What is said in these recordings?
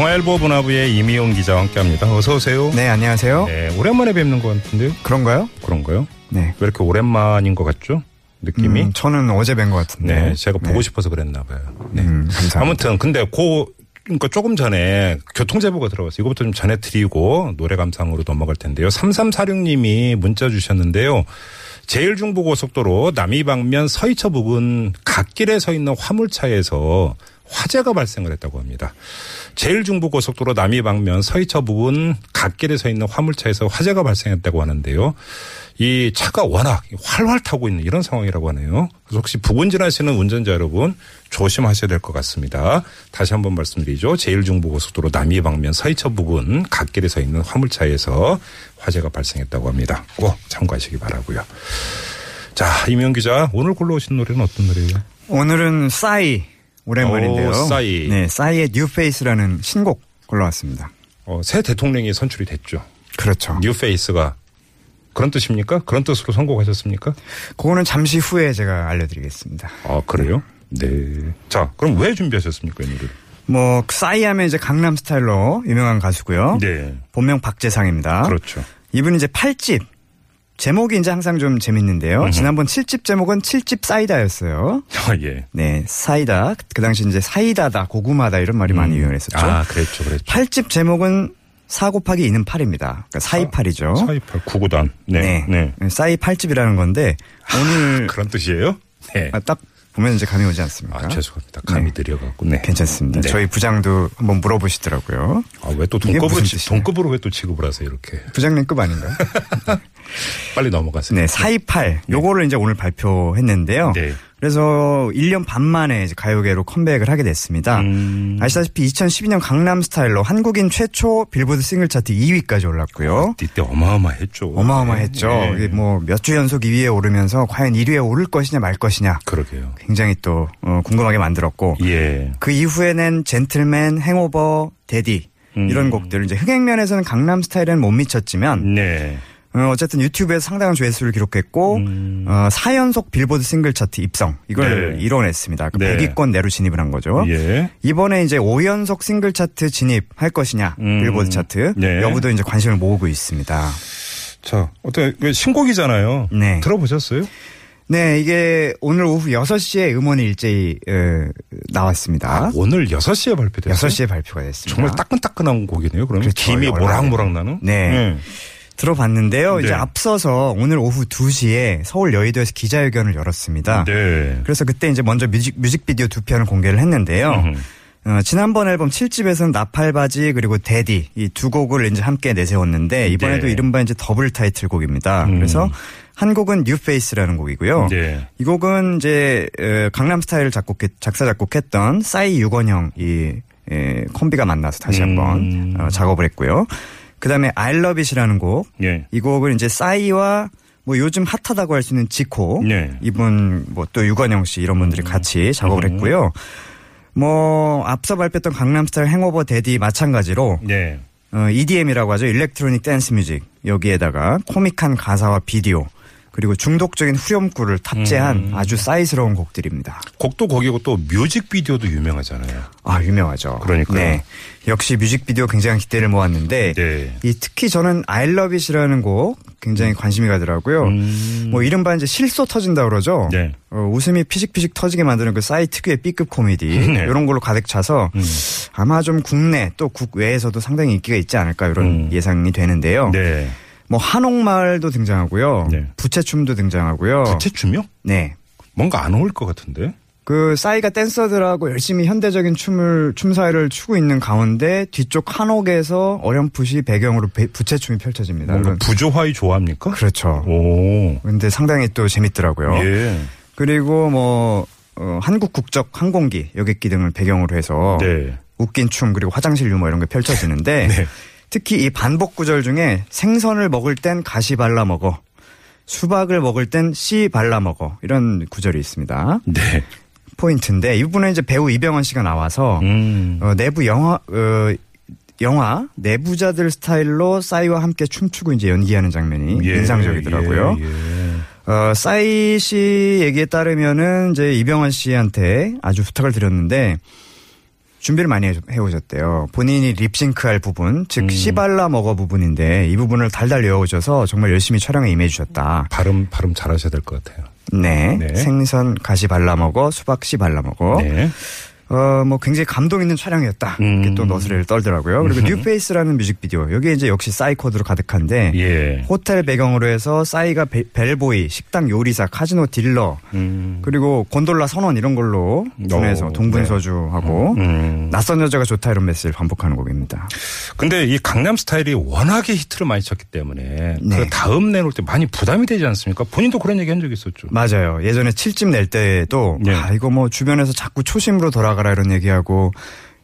동아일보 문화부의 임희윤 기자와 함께합니다. 어서 오세요. 네, 안녕하세요. 네, 오랜만에 뵙는 것 같은데요. 그런가요? 그런가요? 네. 왜 이렇게 오랜만인 것 같죠? 느낌이. 음, 저는 어제 뵌 것 같은데. 네, 제가 보고 싶어서 그랬나 봐요. 네. 음, 감사합니다. 아무튼 근데 고 그러니까 조금 전에 교통제보가 들어왔어요. 이거부터 좀 전해드리고 노래 감상으로 넘어갈 텐데요. 3346님이 문자 주셨는데요. 제일중부고속도로 남이방면 서이처 부근 갓길에 서 있는 화물차에서 화재가 발생을 했다고 합니다. 제일 중부 고속도로 남이 방면 서이처 부근 갓길에 서 있는 화물차에서 화재가 발생했다고 하는데요. 이 차가 워낙 활활 타고 있는 이런 상황이라고 하네요. 그래서 혹시 부근 지나시는 운전자 여러분 조심하셔야 될 것 같습니다. 다시 한번 말씀드리죠. 제일 중부 고속도로 남이 방면 서이처 부근 갓길에 서 있는 화물차에서 화재가 발생했다고 합니다. 꼭 참고하시기 바라고요. 자, 이명 기자 오늘 골라오신 노래는 어떤 노래예요? 오늘은 싸이 오랜만인데요. 오, 싸이. 네, 싸이의 뉴페이스라는 신곡 골라왔습니다. 어, 새 대통령이 선출이 됐죠. 그렇죠. 뉴페이스가 그런 뜻입니까? 그런 뜻으로 선곡하셨습니까? 그거는 잠시 후에 제가 알려드리겠습니다. 아 그래요? 네. 자, 그럼 왜 준비하셨습니까 이 노래? 뭐 싸이 하면 이제 강남 스타일로 유명한 가수고요. 네. 본명 박재상입니다. 그렇죠. 이분이 이제 8집 제목이 이제 항상 좀 재밌는데요. 지난번 7집 제목은 7집 사이다였어요. 아 예. 네, 사이다. 그 당시 이제 사이다다, 고구마다 이런 말이 많이 유행했었죠. 아 그랬죠, 그랬죠. 8집 제목은 4 곱하기 2는 8입니다. 그러니까 사이팔이죠. 사이팔 구구단. 네. 네. 네. 사이 8집이라는 건데 오늘 그런 뜻이에요? 네. 아, 딱 보면 이제 감이 오지 않습니까? 아 죄송합니다. 감이 네. 느려갖고. 네. 괜찮습니다. 네. 저희 부장도 한번 물어보시더라고요. 아 왜 또 이게 동급으로? 동급으로 왜 또 취급을 하세요 이렇게? 부장님급 아닌가요? 빨리 넘어가세요. 네, 사이팔. 요거를 이제 오늘 발표했는데요. 네. 그래서 1년 반 만에 이제 가요계로 컴백을 하게 됐습니다. 음. 아시다시피 2012년 강남 스타일로 한국인 최초 빌보드 싱글 차트 2위까지 올랐고요. 이때 어마어마했죠. 어마어마했죠. 네. 이게 뭐몇 주 연속 2위에 오르면서 과연 1위에 오를 것이냐 말 것이냐 그러게요. 굉장히 또 어, 궁금하게 만들었고 예. 그 이후에는 젠틀맨, 행오버, 데디 음. 이런 곡들 이제 흥행면에서는 강남 스타일은 못 미쳤지만 네. 어, 어쨌든 유튜브에서 상당한 조회수를 기록했고 음. 어, 4연속 빌보드 싱글 차트 입성 이걸 네. 이뤄냈습니다. 그 네. 100위권 내로 진입을 한 거죠. 예. 이번에 이제 5연속 싱글 차트 진입할 것이냐 음. 빌보드 차트 네. 여부도 이제 관심을 모으고 있습니다. 자, 그 신곡이잖아요. 네. 들어보셨어요? 네, 이게 오늘 오후 6시에 음원이 일제히 어, 나왔습니다. 아, 오늘 6시에 발표됐어요. 6시에 발표가 됐습니다. 정말 따끈따끈한 곡이네요. 그러면 그렇죠. 김이 모락모락 나는. 네. 들어봤는데요. 네. 이제 앞서서 오늘 오후 2시에 서울 여의도에서 기자회견을 열었습니다. 네. 그래서 그때 이제 먼저 뮤직, 뮤직비디오 두 편을 공개를 했는데요. 어, 지난번 앨범 7집에서는 나팔바지 그리고 Daddy 이 두 곡을 이제 함께 내세웠는데 이번에도 네. 이른바 이제 더블 타이틀곡입니다. 음. 그래서 한 곡은 뉴페이스라는 곡이고요. 네. 이 곡은 이제 어, 강남 스타일을 작곡했, 작사 작곡했던 싸이 유건형 이 에, 콤비가 만나서 다시 음. 한번 어, 작업을 했고요. 그다음에 I Love It이라는 곡. 예. 이 곡은 이제 싸이와 뭐 요즘 핫하다고 할 수 있는 지코 네. 이분 뭐 또 유건영 씨 이런 분들이 같이 작업을 음. 했고요. 뭐 앞서 발표했던 강남스타일 행오버 데디 마찬가지로 네. 어, EDM이라고 하죠. Electronic Dance Music. 여기에다가 코믹한 가사와 비디오 그리고 중독적인 후렴구를 탑재한 음. 아주 싸이스러운 곡들입니다. 곡도 곡이고 또 뮤직비디오도 유명하잖아요. 아 유명하죠. 그러니까요. 네. 역시 뮤직비디오 굉장히 기대를 모았는데 네. 이 특히 저는 I Love It이라는 곡 굉장히 관심이 가더라고요. 음. 뭐 이른바 이제 실소 터진다 그러죠. 네. 어, 웃음이 피식피식 터지게 만드는 그 싸이 특유의 B급 코미디 네. 이런 걸로 가득 차서 음. 아마 좀 국내 또 국외에서도 상당히 인기가 있지 않을까 이런 음. 예상이 되는데요. 네. 뭐 한옥마을도 등장하고요. 네. 부채춤도 등장하고요. 부채춤이요? 네. 뭔가 안 어울릴 것 같은데. 그 싸이가 댄서들하고 열심히 현대적인 춤을 춤 사이를 추고 있는 가운데 뒤쪽 한옥에서 어렴풋이 배경으로 배- 부채춤이 펼쳐집니다. 뭔가 부조화이 좋아합니까? 그렇죠. 오. 근데 상당히 또 재밌더라고요. 예. 그리고 뭐 어, 한국 국적 항공기 여객기 등을 배경으로 해서 네. 웃긴 춤 그리고 화장실 유머 이런 게 펼쳐지는데 네. 특히 이 반복 구절 중에 생선을 먹을 땐 가시 발라 먹어 수박을 먹을 땐 씨 발라 먹어. 이런 구절이 있습니다. 네. 포인트인데 이 부분은 이제 배우 이병헌 씨가 나와서 음. 어, 내부 영화 어, 영화 내부자들 스타일로 싸이와 함께 춤추고 이제 연기하는 장면이 예, 인상적이더라고요. 예, 예. 어, 싸이 씨 얘기에 따르면은 이제 이병헌 씨한테 아주 부탁을 드렸는데 준비를 많이 해- 해오셨대요. 본인이 립싱크할 부분, 즉 음. 시발라 먹어 부분인데 이 부분을 달달 외워오셔서 정말 열심히 촬영에 임해주셨다. 발음 발음 잘하셔야 될 것 같아요. 네. 네. 생선 가시 발라 먹어, 수박 씨 발라 먹어. 네. 어, 뭐 굉장히 감동 있는 촬영이었다. 음. 이렇게 또 너스레를 떨더라고요. 그리고 New Face라는 뮤직비디오. 여기 이제 역시 싸이 코드로 가득한데 예. 호텔 배경으로 해서 싸이가 베- 벨보이, 식당 요리사, 카지노 딜러, 음. 그리고 곤돌라 선원 이런 걸로 분해서 오, 동분서주하고 음. 낯선 여자가 좋다 이런 메시지를 반복하는 곡입니다. 근데 이 강남 스타일이 워낙에 히트를 많이 쳤기 때문에 네. 그 다음 내놓을 때 많이 부담이 되지 않습니까? 본인도 그런 얘기 한적 있었죠. 맞아요. 예전에 7집 낼 때도 네. 아 이거 뭐 주변에서 자꾸 초심으로 돌아가 라 이런 얘기하고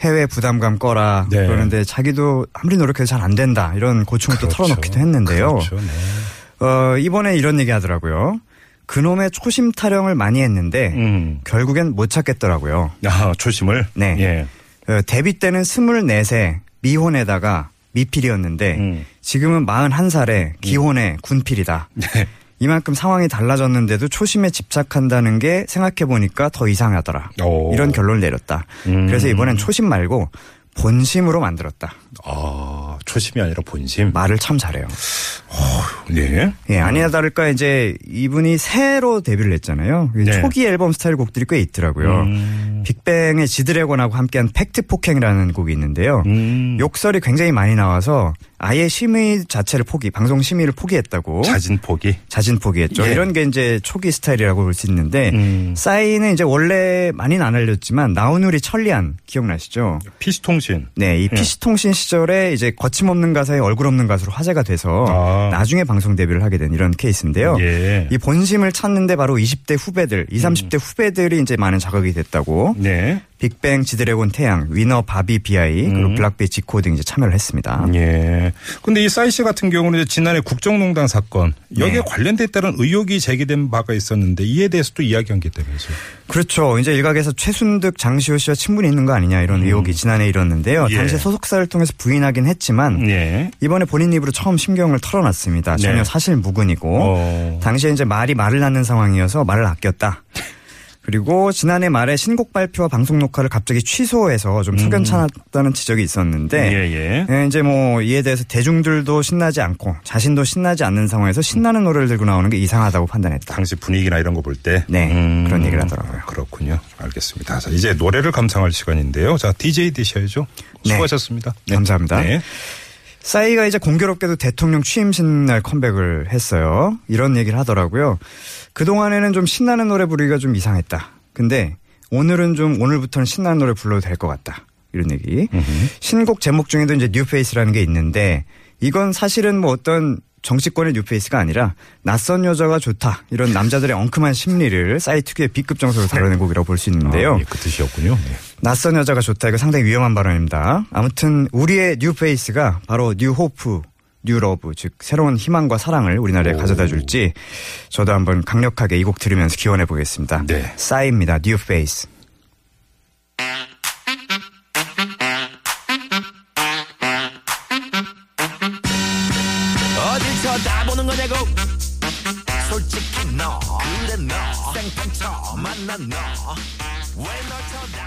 해외 부담감 꺼라 네. 그러는데 자기도 아무리 노력해도 잘 안 된다 이런 고충을 또 그렇죠. 털어놓기도 했는데요. 그렇죠. 네. 어, 이번에 이런 얘기 하더라고요. 그놈의 초심 타령을 많이 했는데 음. 결국엔 못 찾겠더라고요. 아, 초심을. 네. 예. 어, 데뷔 때는 24세 미혼에다가 미필이었는데 음. 지금은 41살에 기혼의 군필이다. 네. 이만큼 상황이 달라졌는데도 초심에 집착한다는 게 생각해 보니까 더 이상하더라. 오. 이런 결론을 내렸다. 음. 그래서 이번엔 초심 말고 본심으로 만들었다. 아, 초심이 아니라 본심. 말을 참 잘해요. 네. 예, 아니나 다를까 이제 이분이 새로 데뷔를 했잖아요. 네. 초기 앨범 스타일 곡들이 꽤 있더라고요. 음. 빅뱅의 지드래곤하고 함께한 팩트 폭행이라는 곡이 있는데요. 음. 욕설이 굉장히 많이 나와서 아예 심의 자체를 포기, 방송 심의를 포기했다고. 자진 포기. 자진 포기했죠. 예. 이런 게 이제 초기 스타일이라고 볼 수 있는데 음. 싸이는 이제 원래 많이는 안 알렸지만 나우누리 천리안 기억나시죠? PC통신. 네, 이 PC통신 시절에 이제 거침없는 가사에 얼굴 없는 가수로 화제가 돼서 아. 나중에 방송 데뷔를 하게 된 이런 케이스인데요. 예. 이 본심을 찾는데 바로 20대 후배들, 20, 30대 후배들이 이제 많은 자극이 됐다고 네. 빅뱅, 지드래곤, 태양, 위너, 바비, 비아이, 그리고 음. 블락비, 지코 등 이제 참여를 했습니다. 예. 근데 이씨 같은 경우는 지난해 국정농단 사건 여기에 네. 관련돼 있다는 의혹이 제기된 바가 있었는데 이에 대해서 또 이야기한 게 있다면서요. 그렇죠. 이제 일각에서 최순득, 장시호 씨와 친분이 있는 거 아니냐 이런 의혹이 지난해 일었는데요. 음. 예. 당시 소속사를 통해서 부인하긴 했지만 예. 이번에 본인 입으로 처음 심경을 털어놨습니다. 전혀 네. 사실 무근이고 어. 당시에 이제 말이 말을 낳는 상황이어서 말을 아꼈다. 그리고 지난해 말에 신곡 발표와 방송 녹화를 갑자기 취소해서 좀 석연찮았다는 지적이 있었는데 음. 예, 예. 예, 이제 뭐 이에 대해서 대중들도 신나지 않고 자신도 신나지 않는 상황에서 신나는 노래를 들고 나오는 게 이상하다고 판단했다. 당시 분위기나 이런 거 볼 때. 음. 네, 그런 얘기를 하더라고요. 그렇군요. 알겠습니다. 자, 이제 노래를 감상할 시간인데요. 자, DJ 되셔야죠. 네. 수고하셨습니다. 네. 감사합니다. 네. 싸이가 이제 공교롭게도 대통령 취임식 날 컴백을 했어요. 이런 얘기를 하더라고요. 그동안에는 좀 신나는 노래 부르기가 좀 이상했다. 근데 오늘은 좀 오늘부터는 신나는 노래 불러도 될 것 같다. 이런 얘기. 신곡 제목 중에도 이제 뉴페이스라는 게 있는데 이건 사실은 뭐 어떤 정치권의 new face가 아니라 낯선 여자가 좋다. 이런 남자들의 엉큼한 심리를 싸이 특유의 B급 정서로 다뤄낸 곡이라고 볼 수 있는데요. 아, 예, 그 뜻이었군요. 네. 낯선 여자가 좋다. 이거 상당히 위험한 발언입니다. 아무튼 우리의 new face가 바로 new hope, new love, 즉 새로운 희망과 사랑을 우리나라에 오. 가져다 줄지 저도 한번 강력하게 이 곡 들으면서 기원해 보겠습니다. 네. 싸이입니다. New Face. 보는 거냐고 솔직히 너 그래 너 생판 처음 만난 너왜 널 쳐다보는 거냐고